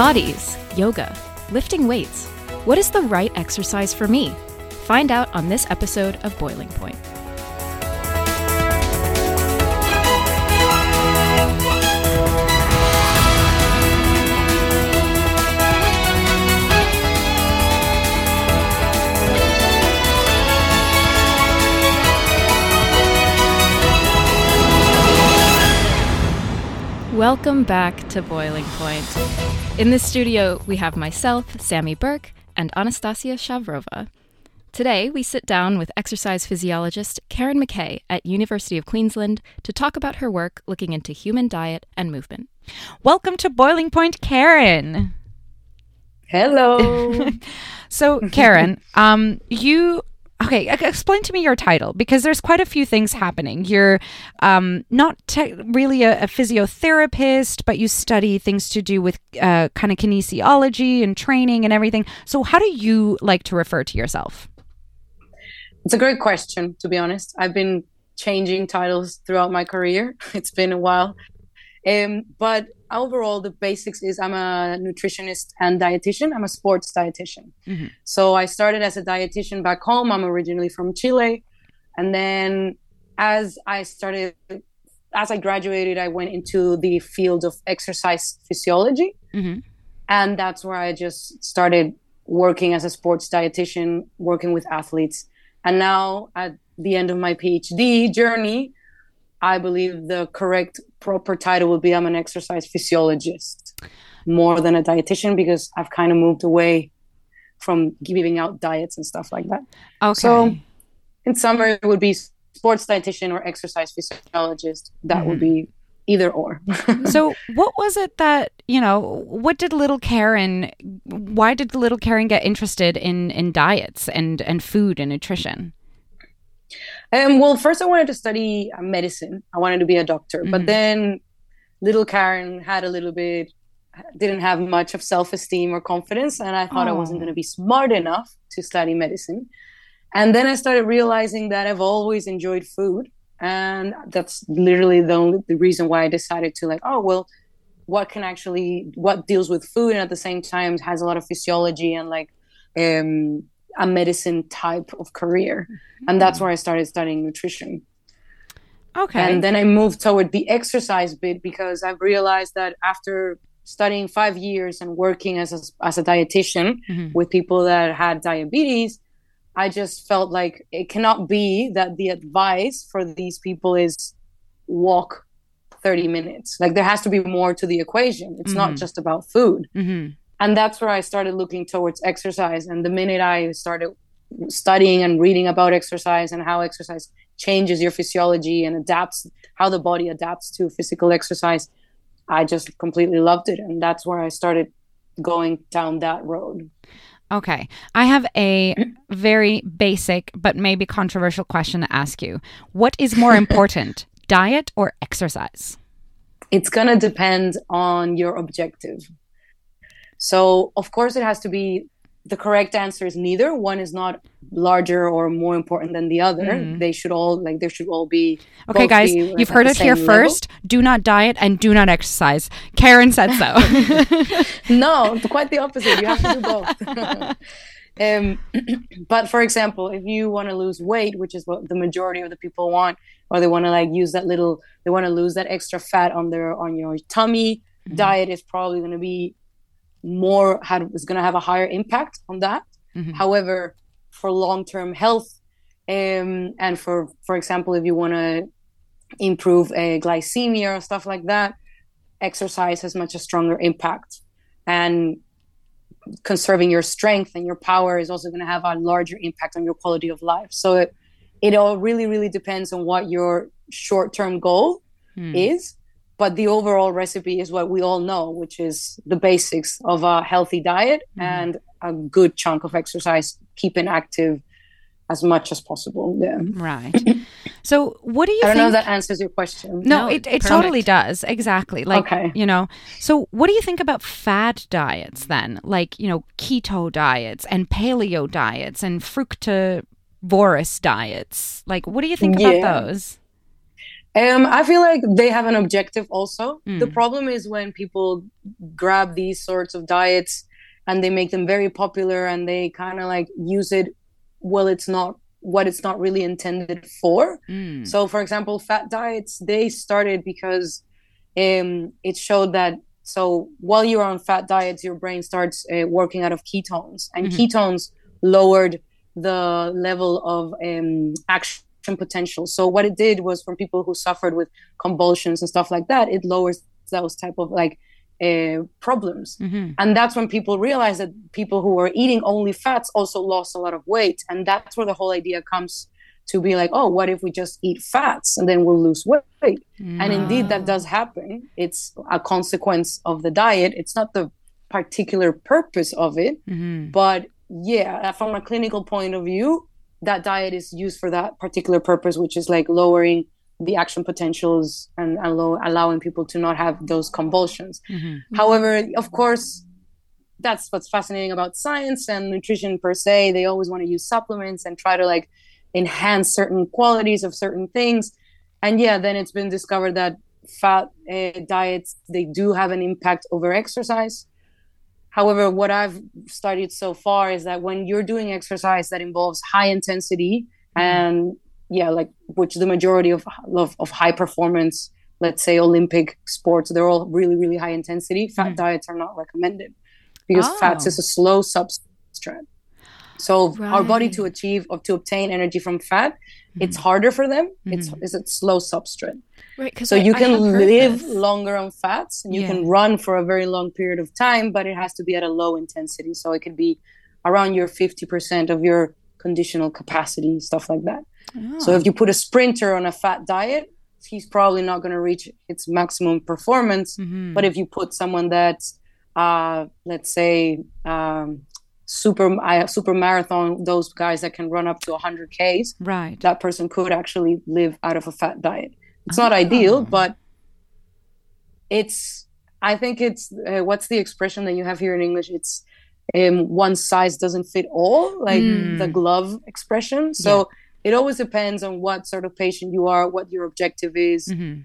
Pilates, yoga, lifting weights. What is the right exercise for me? Find out on this episode of Boiling Point. Welcome back to Boiling Point. In this studio, we have myself, Sammy Burke, and Anastasia Shavrova. Today, we sit down with exercise physiologist Karen Mackay at University of Queensland to talk about her work looking into human diet and movement. Welcome to Boiling Point, Karen. Hello. so, Karen, um, you okay explain to me your title because there's quite a few things happening. You're um, not te- really a, a, physiotherapist but you study things to do with uh, kind of kinesiology and training and everything. So how do you like to refer to yourself? It's a great question to be honest. I've been changing titles throughout my career. It's been a while. Um, but overall, the basics is I'm a nutritionist and dietitian. I'm a sports dietitian. Mm-hmm. So I started as a dietitian back home. I'm originally from Chile. And then as I started, as I graduated, I went into the field of exercise physiology. Mm-hmm. And that's where I just started working as a sports dietitian, working with athletes. And now at the end of my PhD journey, I believe the correct proper title would be I'm an exercise physiologist more than a dietitian because I've kind of moved away from giving out diets and stuff like that. Okay. So in summary, it would be sports dietitian or exercise physiologist. That mm-hmm. would be either or. so what was it that, you know, what did little Karen why did little Karen get interested in in diets and and food and nutrition? Um, well, first I wanted to study uh, medicine. I wanted to be a doctor, mm-hmm. but then little Karen had a little bit, didn't have much of self esteem or confidence, and I thought I wasn't going to be smart enough to study medicine. And then I started realizing that I've always enjoyed food, and that's literally the only the reason why I decided to like, oh well, what can actually what deals with food and at the same time has a lot of physiology and like um a medicine type of career. Mm-hmm. And that's where I started studying nutrition. Okay. And then I moved toward the exercise bit because I've realized that after studying five years and working as a, as a dietitian mm-hmm. with people that had diabetes, I just felt like it cannot be that the advice for these people is walk 30 minutes. Like there has to be more to the equation. It's mm-hmm. not just about food. Mm-hmm and that's where i started looking towards exercise and the minute i started studying and reading about exercise and how exercise changes your physiology and adapts how the body adapts to physical exercise i just completely loved it and that's where i started going down that road Okay. I have a very basic but maybe controversial question to ask you. What is more important, diet or exercise? It's going to depend on your objective. So, of course, it has to be the correct answer is neither. One is not larger or more important than the other. Mm. They should all like there should all be. Okay, guys, be, you've heard it here level. first. Do not diet and do not exercise. Karen said so. no, quite the opposite. You have to do both. um, but for example, if you want to lose weight, which is what the majority of the people want, or they want to like use that little, they want to lose that extra fat on their on your tummy. Mm-hmm. Diet is probably going to be more had is going to have a higher impact on that. Mm-hmm. However, for long term health, um, and for for example, if you want to improve a glycemia or stuff like that, exercise has much a stronger impact. And conserving your strength and your power is also going to have a larger impact on your quality of life. So it, it all really, really depends on what your short term goal mm. is but the overall recipe is what we all know, which is the basics of a healthy diet mm-hmm. and a good chunk of exercise, keeping active as much as possible. Yeah. Right. So, what do you? I don't think... know if that answers your question. No, no it, it totally does. Exactly. Like, okay. you know. So, what do you think about fad diets then? Like, you know, keto diets and paleo diets and fructivorous diets. Like, what do you think yeah. about those? Um, I feel like they have an objective also. Mm. The problem is when people grab these sorts of diets and they make them very popular and they kind of like use it well it's not what it's not really intended for. Mm. So for example, fat diets they started because um it showed that so while you're on fat diets your brain starts uh, working out of ketones and mm-hmm. ketones lowered the level of um, action potential. So what it did was from people who suffered with convulsions and stuff like that, it lowers those type of like uh, problems. Mm-hmm. And that's when people realize that people who are eating only fats also lost a lot of weight. And that's where the whole idea comes to be like, oh, what if we just eat fats and then we'll lose weight? No. And indeed, that does happen. It's a consequence of the diet. It's not the particular purpose of it, mm-hmm. but yeah, from a clinical point of view, that diet is used for that particular purpose, which is like lowering the action potentials and allow, allowing people to not have those convulsions. Mm-hmm. However, of course, that's what's fascinating about science and nutrition per se. They always want to use supplements and try to like enhance certain qualities of certain things. And yeah, then it's been discovered that fat uh, diets they do have an impact over exercise. However, what I've studied so far is that when you're doing exercise that involves high intensity mm-hmm. and yeah, like which the majority of, of, of high performance, let's say Olympic sports, they're all really really high intensity. Fat mm-hmm. diets are not recommended because oh. fats is a slow substrate. So right. our body to achieve or to obtain energy from fat, mm-hmm. it's harder for them. Mm-hmm. It's it's a slow substrate. Right. So I, you can live longer on fats and you yeah. can run for a very long period of time, but it has to be at a low intensity. So it could be around your 50% of your conditional capacity, stuff like that. Oh. So if you put a sprinter on a fat diet, he's probably not going to reach its maximum performance. Mm-hmm. But if you put someone that's, uh, let's say, um, super uh, super marathon, those guys that can run up to 100 Ks, right? That person could actually live out of a fat diet. It's oh. not ideal, but it's. I think it's uh, what's the expression that you have here in English? It's um, one size doesn't fit all, like mm. the glove expression. So yeah. it always depends on what sort of patient you are, what your objective is. Mm-hmm.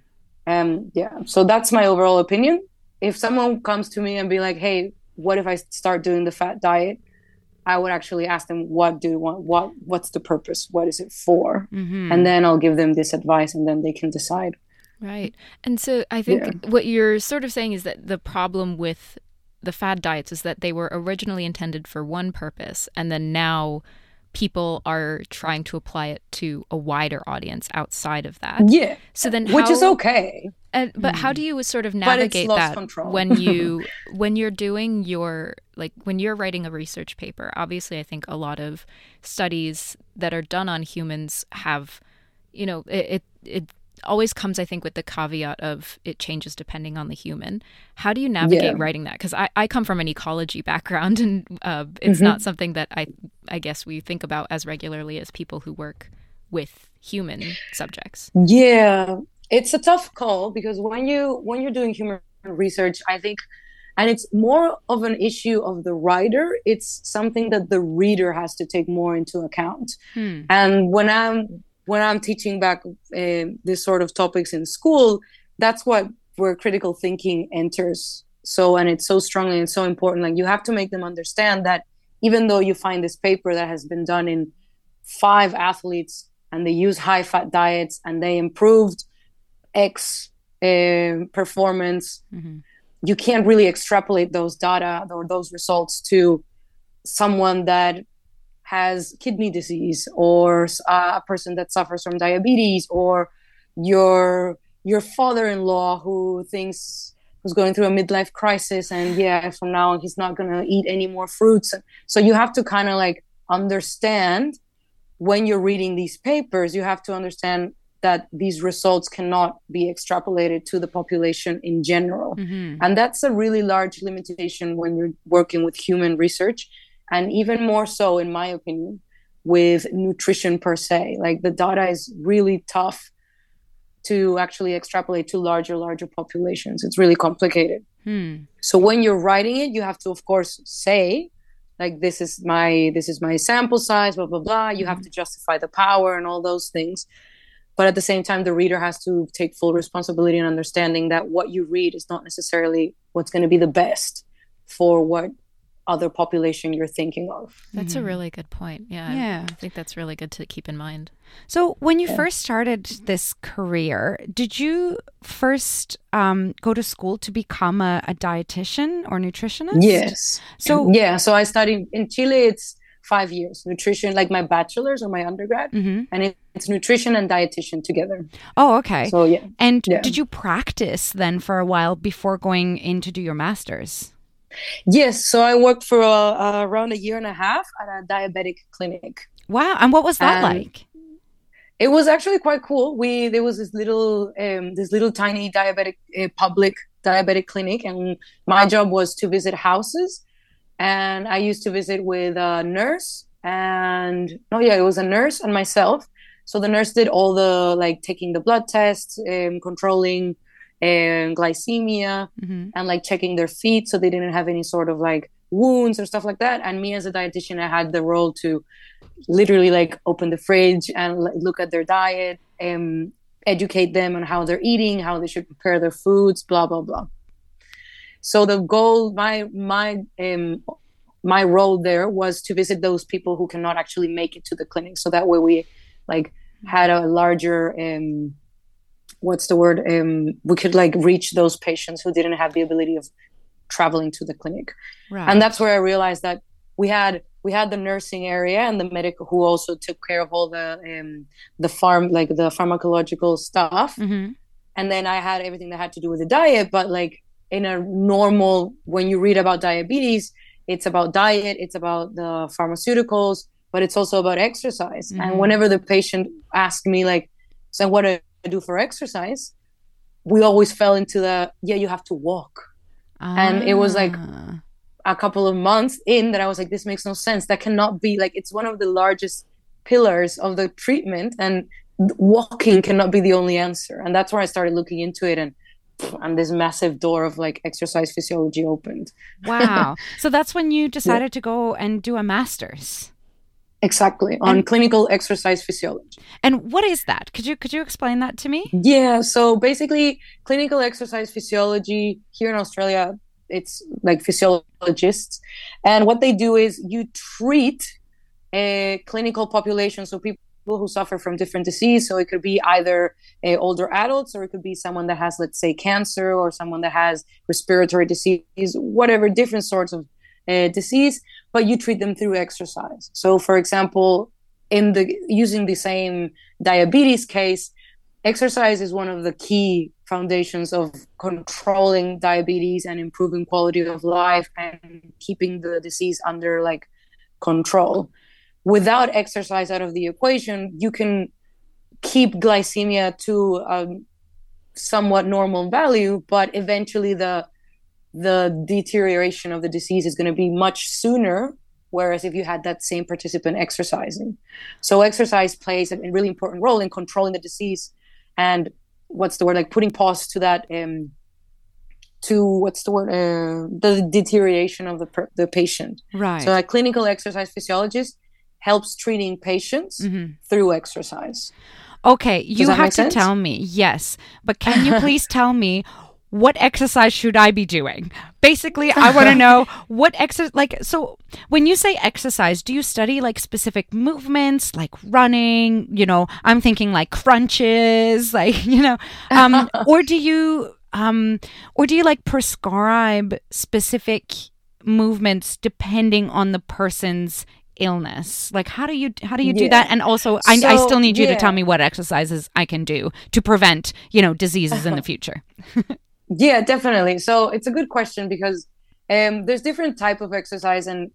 Um, yeah. So that's my overall opinion. If someone comes to me and be like, "Hey, what if I start doing the fat diet?" I would actually ask them, "What do you want? What What's the purpose? What is it for?" Mm-hmm. And then I'll give them this advice, and then they can decide. Right. And so I think yeah. what you're sort of saying is that the problem with the fad diets is that they were originally intended for one purpose, and then now people are trying to apply it to a wider audience outside of that. Yeah. So then, how, which is okay. Uh, but mm. how do you sort of navigate that when you when you're doing your like when you're writing a research paper? Obviously, I think a lot of studies that are done on humans have, you know, it, it, it always comes, I think, with the caveat of it changes depending on the human. How do you navigate yeah. writing that? Because I, I come from an ecology background, and uh, it's mm-hmm. not something that I I guess we think about as regularly as people who work with human subjects. Yeah, it's a tough call because when you when you're doing human research, I think. And it's more of an issue of the writer. It's something that the reader has to take more into account. Hmm. And when I'm when I'm teaching back uh, this sort of topics in school, that's what where critical thinking enters. So, and it's so strongly and so important. Like you have to make them understand that even though you find this paper that has been done in five athletes and they use high fat diets and they improved X uh, performance, mm-hmm. you can't really extrapolate those data or those results to someone that has kidney disease or a person that suffers from diabetes or your your father-in-law who thinks who's going through a midlife crisis and yeah from now on he's not going to eat any more fruits. So you have to kind of like understand when you're reading these papers you have to understand that these results cannot be extrapolated to the population in general. Mm-hmm. and that's a really large limitation when you're working with human research and even more so in my opinion with nutrition per se. Like the data is really tough to actually extrapolate to larger larger populations. It's really complicated. Hmm. so when you're writing it you have to of course say like this is my this is my sample size blah blah blah. You have to justify the power and all those things. But at the same time the reader has to take full responsibility and understanding that what you read is not necessarily what's going to be the best for what other population you're thinking of That's a really good point. Yeah. Yeah. I think that's really good to keep in mind. So, when you first started this career, did you first um, go to school to become a, a dietitian or nutritionist? yes So, yeah so i studied in chile it's five years nutrition like my bachelor's or my undergrad Mhm. and it, it's nutrition and dietitian together oh, okay. so yeah and yeah. did you practice then for a while before going in to do your master's? Yes so i worked for uh, uh, around a year and a half at a diabetic clinic Wow. And what was that Um, like? it was actually quite cool we there was this little um, this little tiny diabetic uh, public diabetic clinic and my job was to visit houses and i used to visit with a nurse and oh yeah it was a nurse and myself so the nurse did all the like taking the blood tests um, controlling and glycemia Mhm. and like checking their feet so they didn't have any sort of like wounds or stuff like that. And me as a dietitian i had the role to literally like open the fridge and like, look at their diet and educate them on how they're eating how they should prepare their foods blah blah blah. So the goal my my um my role there was to visit those people who cannot actually make it to the clinic. So that way we like had a larger um what's the word um we could like reach those patients who didn't have the ability of traveling to the clinic Right. and that's where i realized that we had we had the nursing area and the medical who also took care of all the um the farm like the pharmacological stuff hmm and then i had everything that had to do with the diet but like in a normal when you read about diabetes it's about diet it's about the pharmaceuticals but it's also about exercise Mhm. and whenever the patient asked me like so what i do for exercise we always fell into the yeah you have to walk and it was like- Ah. a couple of months in that I was like, this makes no sense. That cannot be like it's one of the largest pillars of the treatment, and walking cannot be the only answer. And that's where I started looking into it, and and this massive door of like exercise physiology opened. wow. So that's when you decided to go and do a master's. Exactly on And- clinical exercise physiology. And what is that? Could you could you explain that to me? Yeah, so basically, clinical exercise physiology here in Australia, it's like physiologists, and what they do is you treat a clinical population, so people who suffer from different disease. So it could be either uh, older adults, or it could be someone that has, let's say, cancer, or someone that has respiratory disease, whatever different sorts of uh, disease, but you treat them through exercise. So, for example, in the using the same diabetes case exercise is one of the key foundations of controlling diabetes and improving quality of life and keeping the disease under like control without exercise out of the equation you can keep glycemia to a somewhat normal value but eventually the the deterioration of the disease is going to be much sooner whereas if you had that same participant exercising so exercise plays a really important role in controlling the disease and what's the word like putting pause to that um to what's the word uh, the deterioration of the per- the patient Right. so a clinical exercise physiologist helps treating patients Mhm. through exercise Okay, you have to sense? tell me. Yes, but can you please tell me what exercise should I be doing? Basically, I want to know what exercise like so when you say exercise, do you study like specific movements like running, you know, I'm thinking like crunches, like, you know, um or do you um or do you like prescribe specific movements depending on the person's illness? Like how do you how do you do that? And also I, I still need you to tell me what exercises i can do to prevent you know diseases in the future Yeah, definitely. So it's a good question because um, there's different type of exercise, and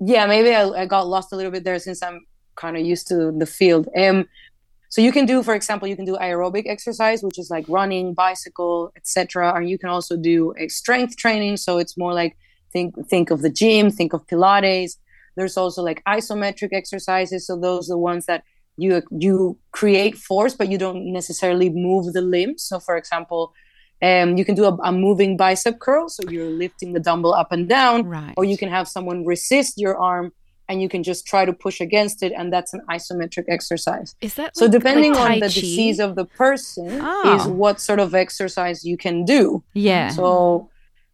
yeah, maybe I, I got lost a little bit there since I'm kind of used to the field. Um, so you can do, for example, you can do aerobic exercise, which is like running, bicycle, etc. And you can also do a strength training. So it's more like think think of the gym, think of Pilates. There's also like isometric exercises. So those are the ones that you you create force, but you don't necessarily move the limbs. So for example, um, you can do a, a moving bicep curl. So you're lifting the dumbbell up and down right or you can have someone resist your arm and you can just try to push against it and that's an isometric exercise Is that so like- depending like on the disease of the person Oh. is what sort of exercise you can do Yeah. so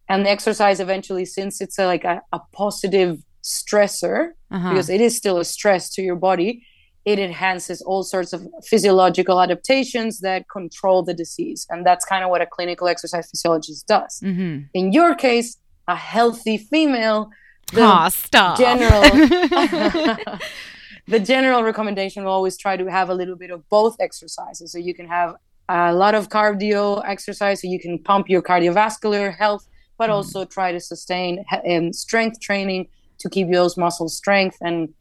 and the exercise eventually since it's a, like a, a positive stressor Uh-huh. because it is still a stress to your body it enhances all sorts of physiological adaptations that control the disease and that's kind of what a clinical exercise physiologist does mm-hmm. in your case a healthy female the stop. general the general recommendation will always try to have a little bit of both exercises so you can have a lot of cardio exercise so you can pump your cardiovascular health but also try to sustain um, strength training to keep those muscles strength and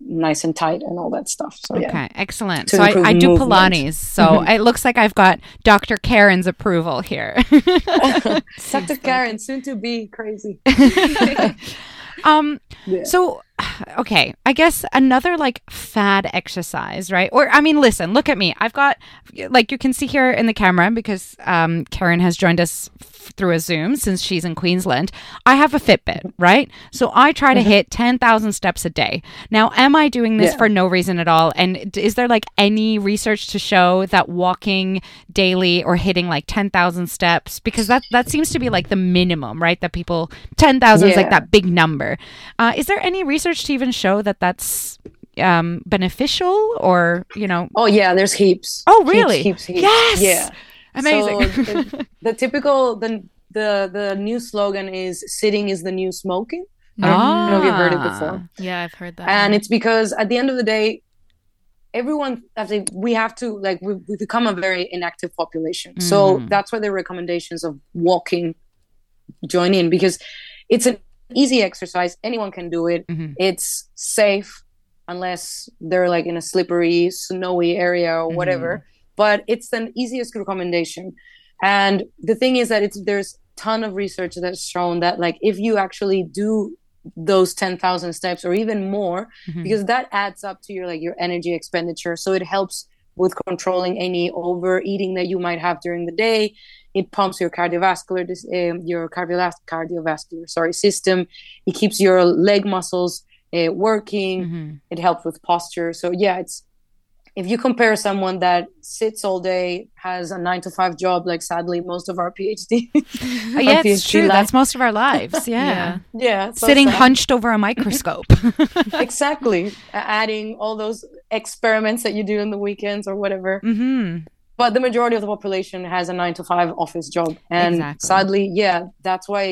nice and tight and all that stuff so yeah Okay, excellent. To so I, I do movement. Pilates. So it looks like I've got Dr. Karen's approval here. dr karen soon to be crazy um, Yeah. so okay, I guess another like fad exercise, right? Or I mean, listen, look at me. I've got like you can see here in the camera because um, Karen has joined us f- through a Zoom since she's in Queensland. I have a Fitbit, right? So I try to hit ten thousand steps a day. Now, am I doing this Yeah. for no reason at all? And is there like any research to show that walking daily or hitting like ten thousand steps because that that seems to be like the minimum, right? That people ten thousand is like that big number. Uh, is there any research to even show that that's um, beneficial or you know? oh yeah there's heaps Oh, really? heaps, heaps. Yes! yeah Amazing. So the, the typical the the the new slogan is "sitting is the new smoking," I don't know if you've heard it Ah. before. Yeah, I've heard that. and it's because at the end of the day, everyone I think we have to like we we become a very inactive population. So Mm. that's why the recommendations of walking join in because it's an easy exercise. Anyone can do it. Mhm. It's safe unless they're like in a slippery, snowy area or whatever. But it's the easiest recommendation. And the thing is that it's there's ton of research that's shown that like if you actually do those 10,000 steps or even more Mhm. because that adds up to your like your energy expenditure so it helps with controlling any overeating that you might have during the day it pumps your cardiovascular um, your cardiovas- cardiovascular sorry system it keeps your leg muscles uh, working Mhm. it helps with posture so yeah it's if you compare someone that sits all day has a nine to five job like sadly most of our phd Uh, yeah, it's PhD true. life. That's most of our lives. Yeah. Yeah. yeah so Sitting sad. hunched over a microscope. exactly adding all those experiments that you do in the weekends or whatever hmm but the majority of the population has a nine to five office job and Exactly. sadly yeah that's why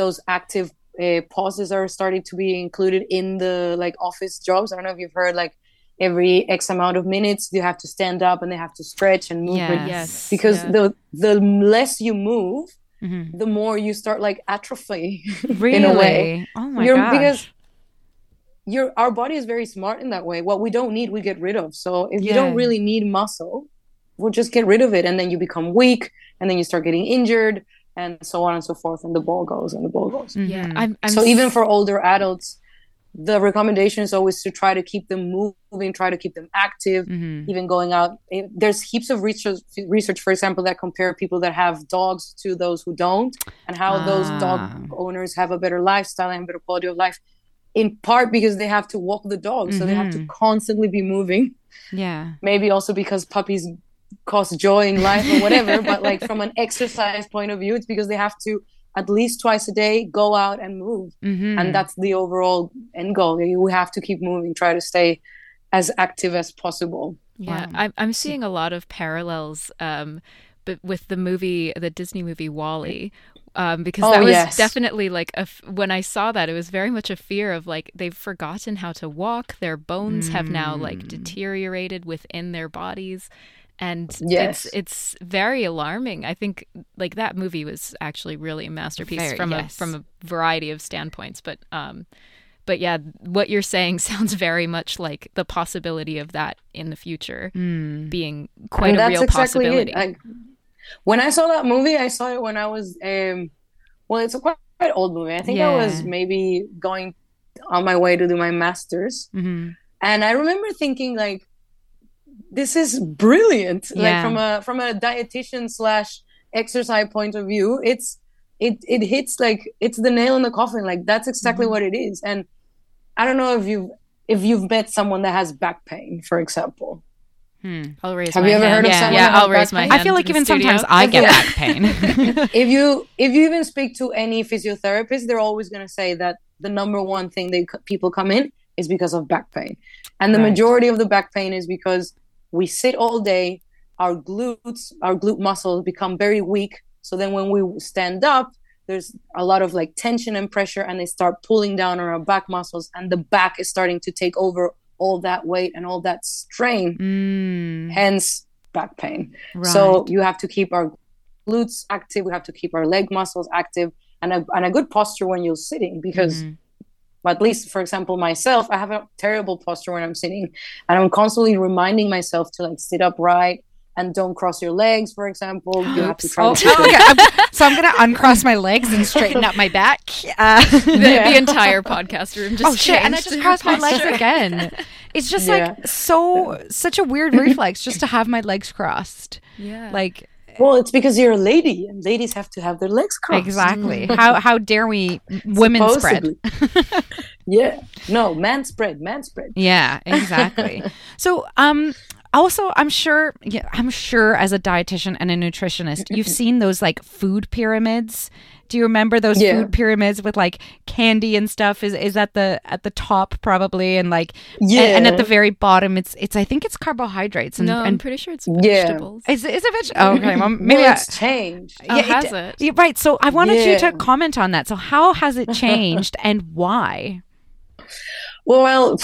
those active uh, pauses are starting to be included in the like office jobs i don't know if you've heard like every x amount of minutes you have to stand up and they have to stretch and move Yes. yes, because yeah. the the less you move hmm the more you start like atrophy Really? in a way Oh my You're- gosh. because your our body is very smart in that way. What we don't need, we get rid of. So if you don't really need muscle, we'll just get rid of it, and then you become weak, and then you start getting injured, and so on and so forth, and the ball goes and the ball goes. yeah, Mhm. I'm, I'm so s- even for older adults, the recommendation is always to try to keep them moving, try to keep them active, Mhm. even going out. There's heaps of research, research, for example, that compare people that have dogs to those who don't, and how those dog Ah. owners have a better lifestyle and better quality of life. In part because they have to walk the dog, so they have to Mhm. constantly be moving. Yeah. Maybe also because puppies cause joy in life or whatever. but like from an exercise point of view, it's because they have to at least twice a day go out and move hmm and that's the overall end goal you have to keep moving try to stay as active as possible Yeah, Wow. I'm I'm seeing a lot of parallels, um, but with the movie, the Disney movie WALL-E, um, because Oh, that was yes. definitely like a f- when I saw that, it was very much a fear of like they've forgotten how to walk. Their bones have now like Mm. deteriorated within their bodies, and Yes. it's it's very alarming. I think like that movie was actually really a masterpiece Very, from yes. a from a variety of standpoints, but um. But yeah, what you're saying sounds very much like the possibility of that in the future Mm. being quite and a that's real exactly possibility. it like when i saw that movie i saw it when i was um well it's a quite, quite old movie i think i was maybe going on my way to do my masters hmm and i remember thinking like this is brilliant like from a from a dietitian slash exercise point of view it's it it hits like it's the nail in the coffin like that's exactly Mm-hmm. what it is and I don't know if you've if you've met someone that has back pain, for example. Hmm. I'll raise. Have my you ever hand. heard of yeah, someone Yeah, that I'll raise back my pain? hand. I feel like in the even sometimes. I get back pain. if you if you even speak to any physiotherapist, they're always going to say that the number one thing they people come in is because of back pain, and the Right. majority of the back pain is because we sit all day, our glutes, our glute muscles become very weak. So then when we stand up, there's a lot of like tension and pressure, and they start pulling down on our back muscles, and the back is starting to take over all that weight and all that strain. Mm, Hence, back pain. right. So you have to keep our glutes active. We have to keep our leg muscles active and a, and a good posture when you're sitting because Mhm. at least for example myself I have a terrible posture when I'm sitting and I'm constantly reminding myself to like sit upright and don't cross your legs for example. You have to try Oh, to keep it- okay. I'm- so I'm gonna uncross my legs and straighten up my back. Uh, the, Yeah. the entire podcast room just oh shit! And I just their crossed my legs again. It's just Yeah. like so such a weird reflex just to have my legs crossed. Yeah. Like well, it's because you're a lady and ladies have to have their legs crossed. exactly. How how dare we women spread? Yeah. No, man spread, man spread. Yeah, exactly. so, um, also, I'm sure, yeah, I'm sure as a dietitian and a nutritionist, you've seen those like food pyramids. Do you remember those Yeah. food pyramids with like candy and stuff? Is is at the at the top probably, and like Yeah. and, and at the very bottom, it's it's I think it's carbohydrates and, no, I'm pretty sure it's Yeah. vegetables. is is it veg- oh, okay? Well, maybe well, I- it's changed. Oh, has it? yeah, right. So I wanted you to comment on that. So how has it changed and why? Well,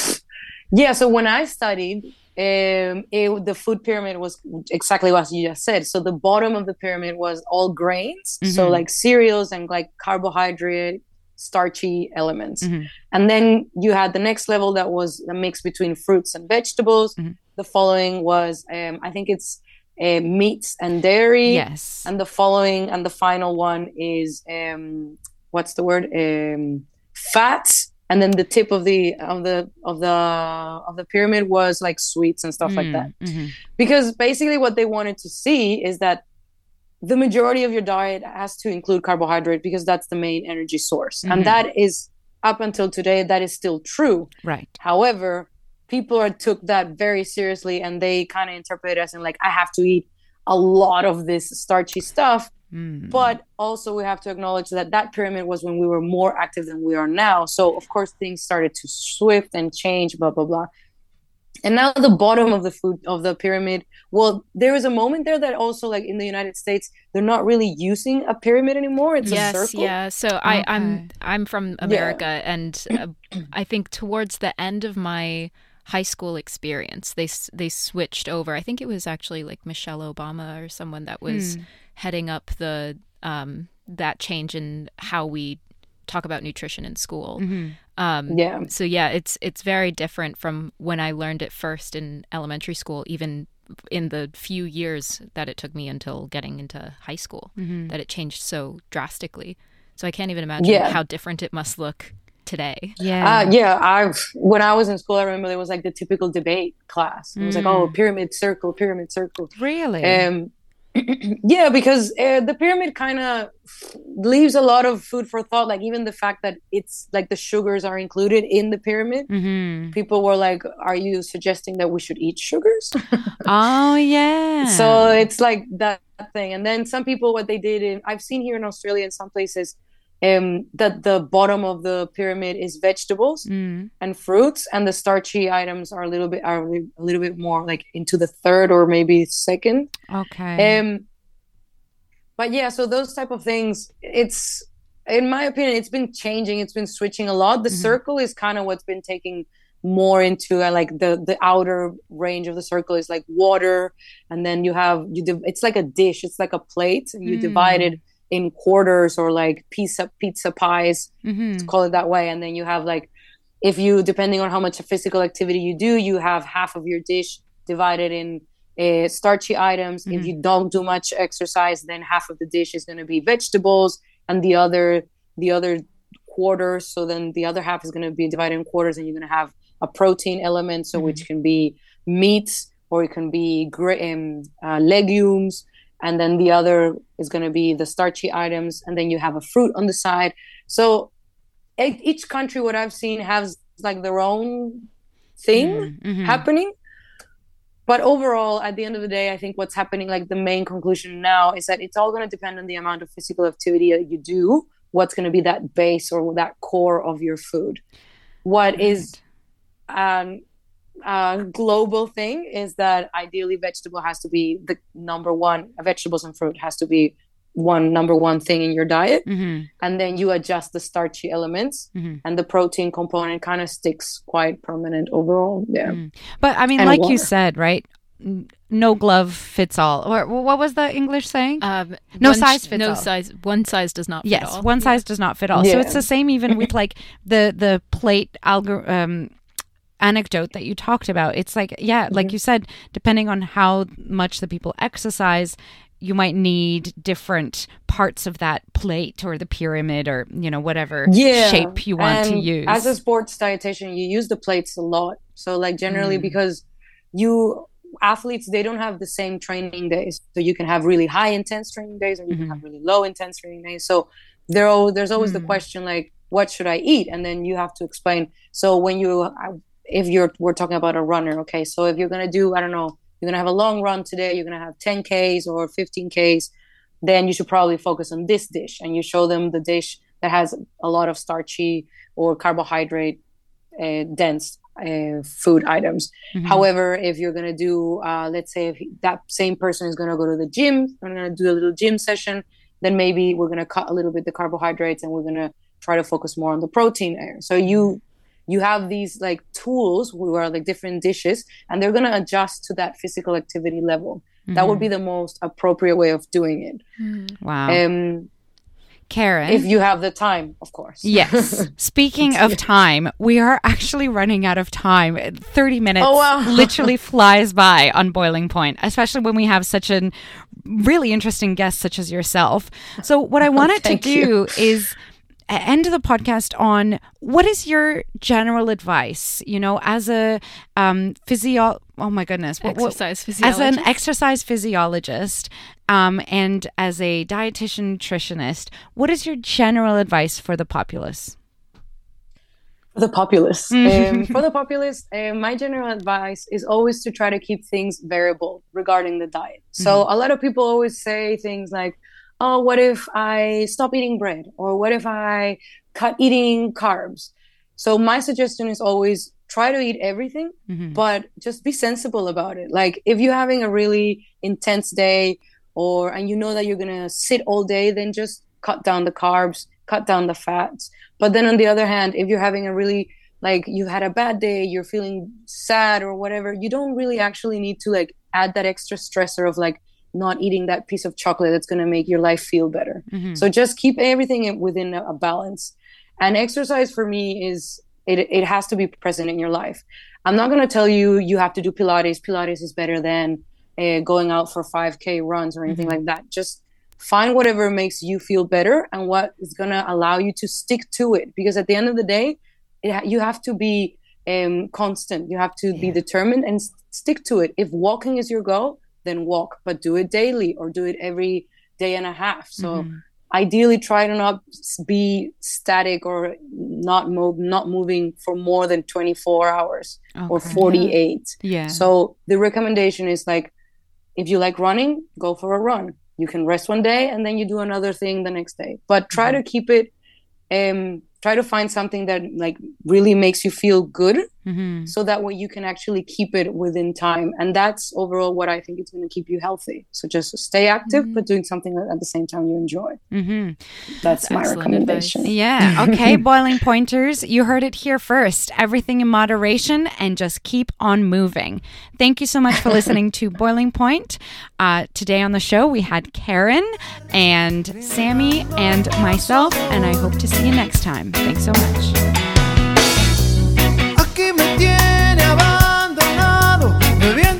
yeah. So when I studied, um, it, the food pyramid was exactly what you just said. So the bottom of the pyramid was all grains, so Mhm. like cereals and like carbohydrate, starchy elements. Mhm. And then you had the next level that was a mix between fruits and vegetables. Mhm. The following was, um, I think it's uh, meats and dairy. Yes. And the following and the final one is um, what's the word? Um, fats. And then the tip of the of the of the of the pyramid was like sweets and stuff like that. Mhm. Because basically what they wanted to see is that the majority of your diet has to include carbohydrate because that's the main energy source. Mhm. And that is up until today that is still true. Right. However, people are, took that very seriously and they kind of interpret it as in like I have to eat a lot of this starchy stuff. Mm. But also we have to acknowledge that that pyramid was when we were more active than we are now. So of course things started to swift and change, blah blah blah. And now the bottom of the food of the pyramid. Well, there is a moment there that also like in the United States, they're not really using a pyramid anymore. It's a yes, circle. yeah. So I, Okay. I'm I'm from America, and uh, I think towards the end of my high school experience, they they switched over. I think it was actually like Michelle Obama or someone that was heading up the um, that change in how we talk about nutrition in school. Mhm. Um, Yeah. so yeah, it's it's very different from when I learned it first in elementary school, even in the few years that it took me until getting into high school, Mhm. that it changed so drastically. So I can't even imagine Yeah. how different it must look today. Yeah. Uh, yeah, I've when I was in school, I remember there was like the typical debate class. It was like, Mm. oh, pyramid circle, pyramid circle. really? Um, yeah, because uh, the pyramid kind of leaves a lot of food for thought. Like even the fact that it's like the sugars are included in the pyramid. mm-hmm. People were like, "Are you suggesting that we should eat sugars?" Oh yeah. so it's like that thing. And then some people, what they did, in, I've seen here in Australia in some places, um, that the bottom of the pyramid is vegetables Mm. and fruits, and the starchy items are a little bit are a little bit more like into the third or maybe second. Okay. Um, but yeah, so those type of things, it's in my opinion, it's been changing. It's been switching a lot. The Mhm. circle is kind of what's been taking more into uh, like the the outer range of the circle is like water, and then you have you. Div- it's like a dish. It's like a plate, and you Mm. divide it in quarters or like pizza pizza pies mm-hmm. call it that way. And then you have like if you depending on how much physical activity you do you have half of your dish divided in uh, starchy items. If Mhm. you don't do much exercise then half of the dish is going to be vegetables and the other the other quarter so then the other half is going to be divided in quarters and you're going to have a protein element so which can be meats or it can be gra- um, uh, legumes and then the other is going to be the starchy items and then you have a fruit on the side so each country what i've seen has like their own thing Mhm. happening. But overall, at the end of the day, I think what's happening, like the main conclusion now, is that it's all going to depend on the amount of physical activity that you do. What's going to be that base or that core of your food? What is um, a global thing is that ideally vegetable has to be the number one. Vegetables and fruit has to be one number one thing in your diet, Mhm. and then you adjust the starchy elements, Mhm. and the protein component kind of sticks quite permanent overall. Yeah. Mm. But I mean, And like you said, right? No glove fits all. Or what was the English saying? Um, No one- size fits no all. size. One size does not fit yes, all. one size does not fit all. So it's the same even with like the the plate algor- um, anecdote that you talked about. It's like yeah, like you said, depending on how much the people exercise. You might need different parts of that plate or the pyramid or you know whatever yeah shape you want to use. as a sports dietitian you use the plates a lot so like generally Mm. because you athletes they don't have the same training days so you can have really high intense training days or you Mhm. can have really low intense training days so there there's always the Mm. question like what should i eat and then you have to explain so when you if you're we're talking about a runner okay so if you're to do i don't know you're to have a long run today you're to have 10 ks or 15 ks then you should probably focus on this dish and you show them the dish that has a lot of starchy or carbohydrate uh, dense uh, food items. Mhm. However, if you're to do, uh, let's say, if that same person is to go to the gym, I'm to do a little gym session, then maybe we're to cut a little bit the carbohydrates and we're to try to focus more on the protein. So you you have these like tools who are like different dishes and they're going to adjust to that physical activity level that would be the most appropriate way of doing it Mm. wow, um Karen. if you have the time of course Yes. Speaking of time, we are actually running out of time. 30 minutes Oh, wow. literally flies by on Boiling Point, especially when we have such a really interesting guest such as yourself. So, what I wanted to do you. is end of the podcast on what is your general advice, you know, as a um, physio. Oh my goodness. what- what- Exercise as an exercise physiologist um, and as a dietitian nutritionist, what is your general advice for the populace? the populace. Mhm. Um, for the populace, uh, my general advice is always to try to keep things variable regarding the diet. So a lot of people always say things like, "Oh, what if I stop eating bread?" or "What if I cut eating carbs?" So my suggestion is always try to eat everything, Mhm. but just be sensible about it. Like if you're having a really intense day, or and you know that you're gonna sit all day, then just cut down the carbs, cut down the fats. But then on the other hand, if you're having a really like you had a bad day, you're feeling sad or whatever, you don't really actually need to like add that extra stressor of like not eating that piece of chocolate that's going to make your life feel better. Mhm. So just keep everything within a, a balance. And exercise for me is it it has to be present in your life. I'm not going to tell you you have to do Pilates. Pilates is better than uh, going out for 5K runs or anything Mhm. like that. Just find whatever makes you feel better and what is going to allow you to stick to it. Because at the end of the day, it you have to be um, constant. You have to be determined and s- stick to it. If walking is your goal, then walk, but do it daily or do it every day and a half. So Mhm. ideally, try to not be static or not move, not moving for more than 24 hours or 48. Yeah. So the recommendation is like, if you like running, go for a run. You can rest one day and then you do another thing the next day. But try to keep it. Um, try to find something that like really makes you feel good, Mhm. so that way you can actually keep it within time. And that's overall what I think is going to keep you healthy. So just stay active, Mhm. but doing something that at the same time you enjoy. Mm-hmm. That's, my excellent recommendation. advice. Yeah. Okay. Boiling pointers. You heard it here first. Everything in moderation and just keep on moving. Thank you so much for listening to Boiling Point. Uh, today on the show, we had Karen and Sammy and myself, and I hope to see you next time. Thanks so much. me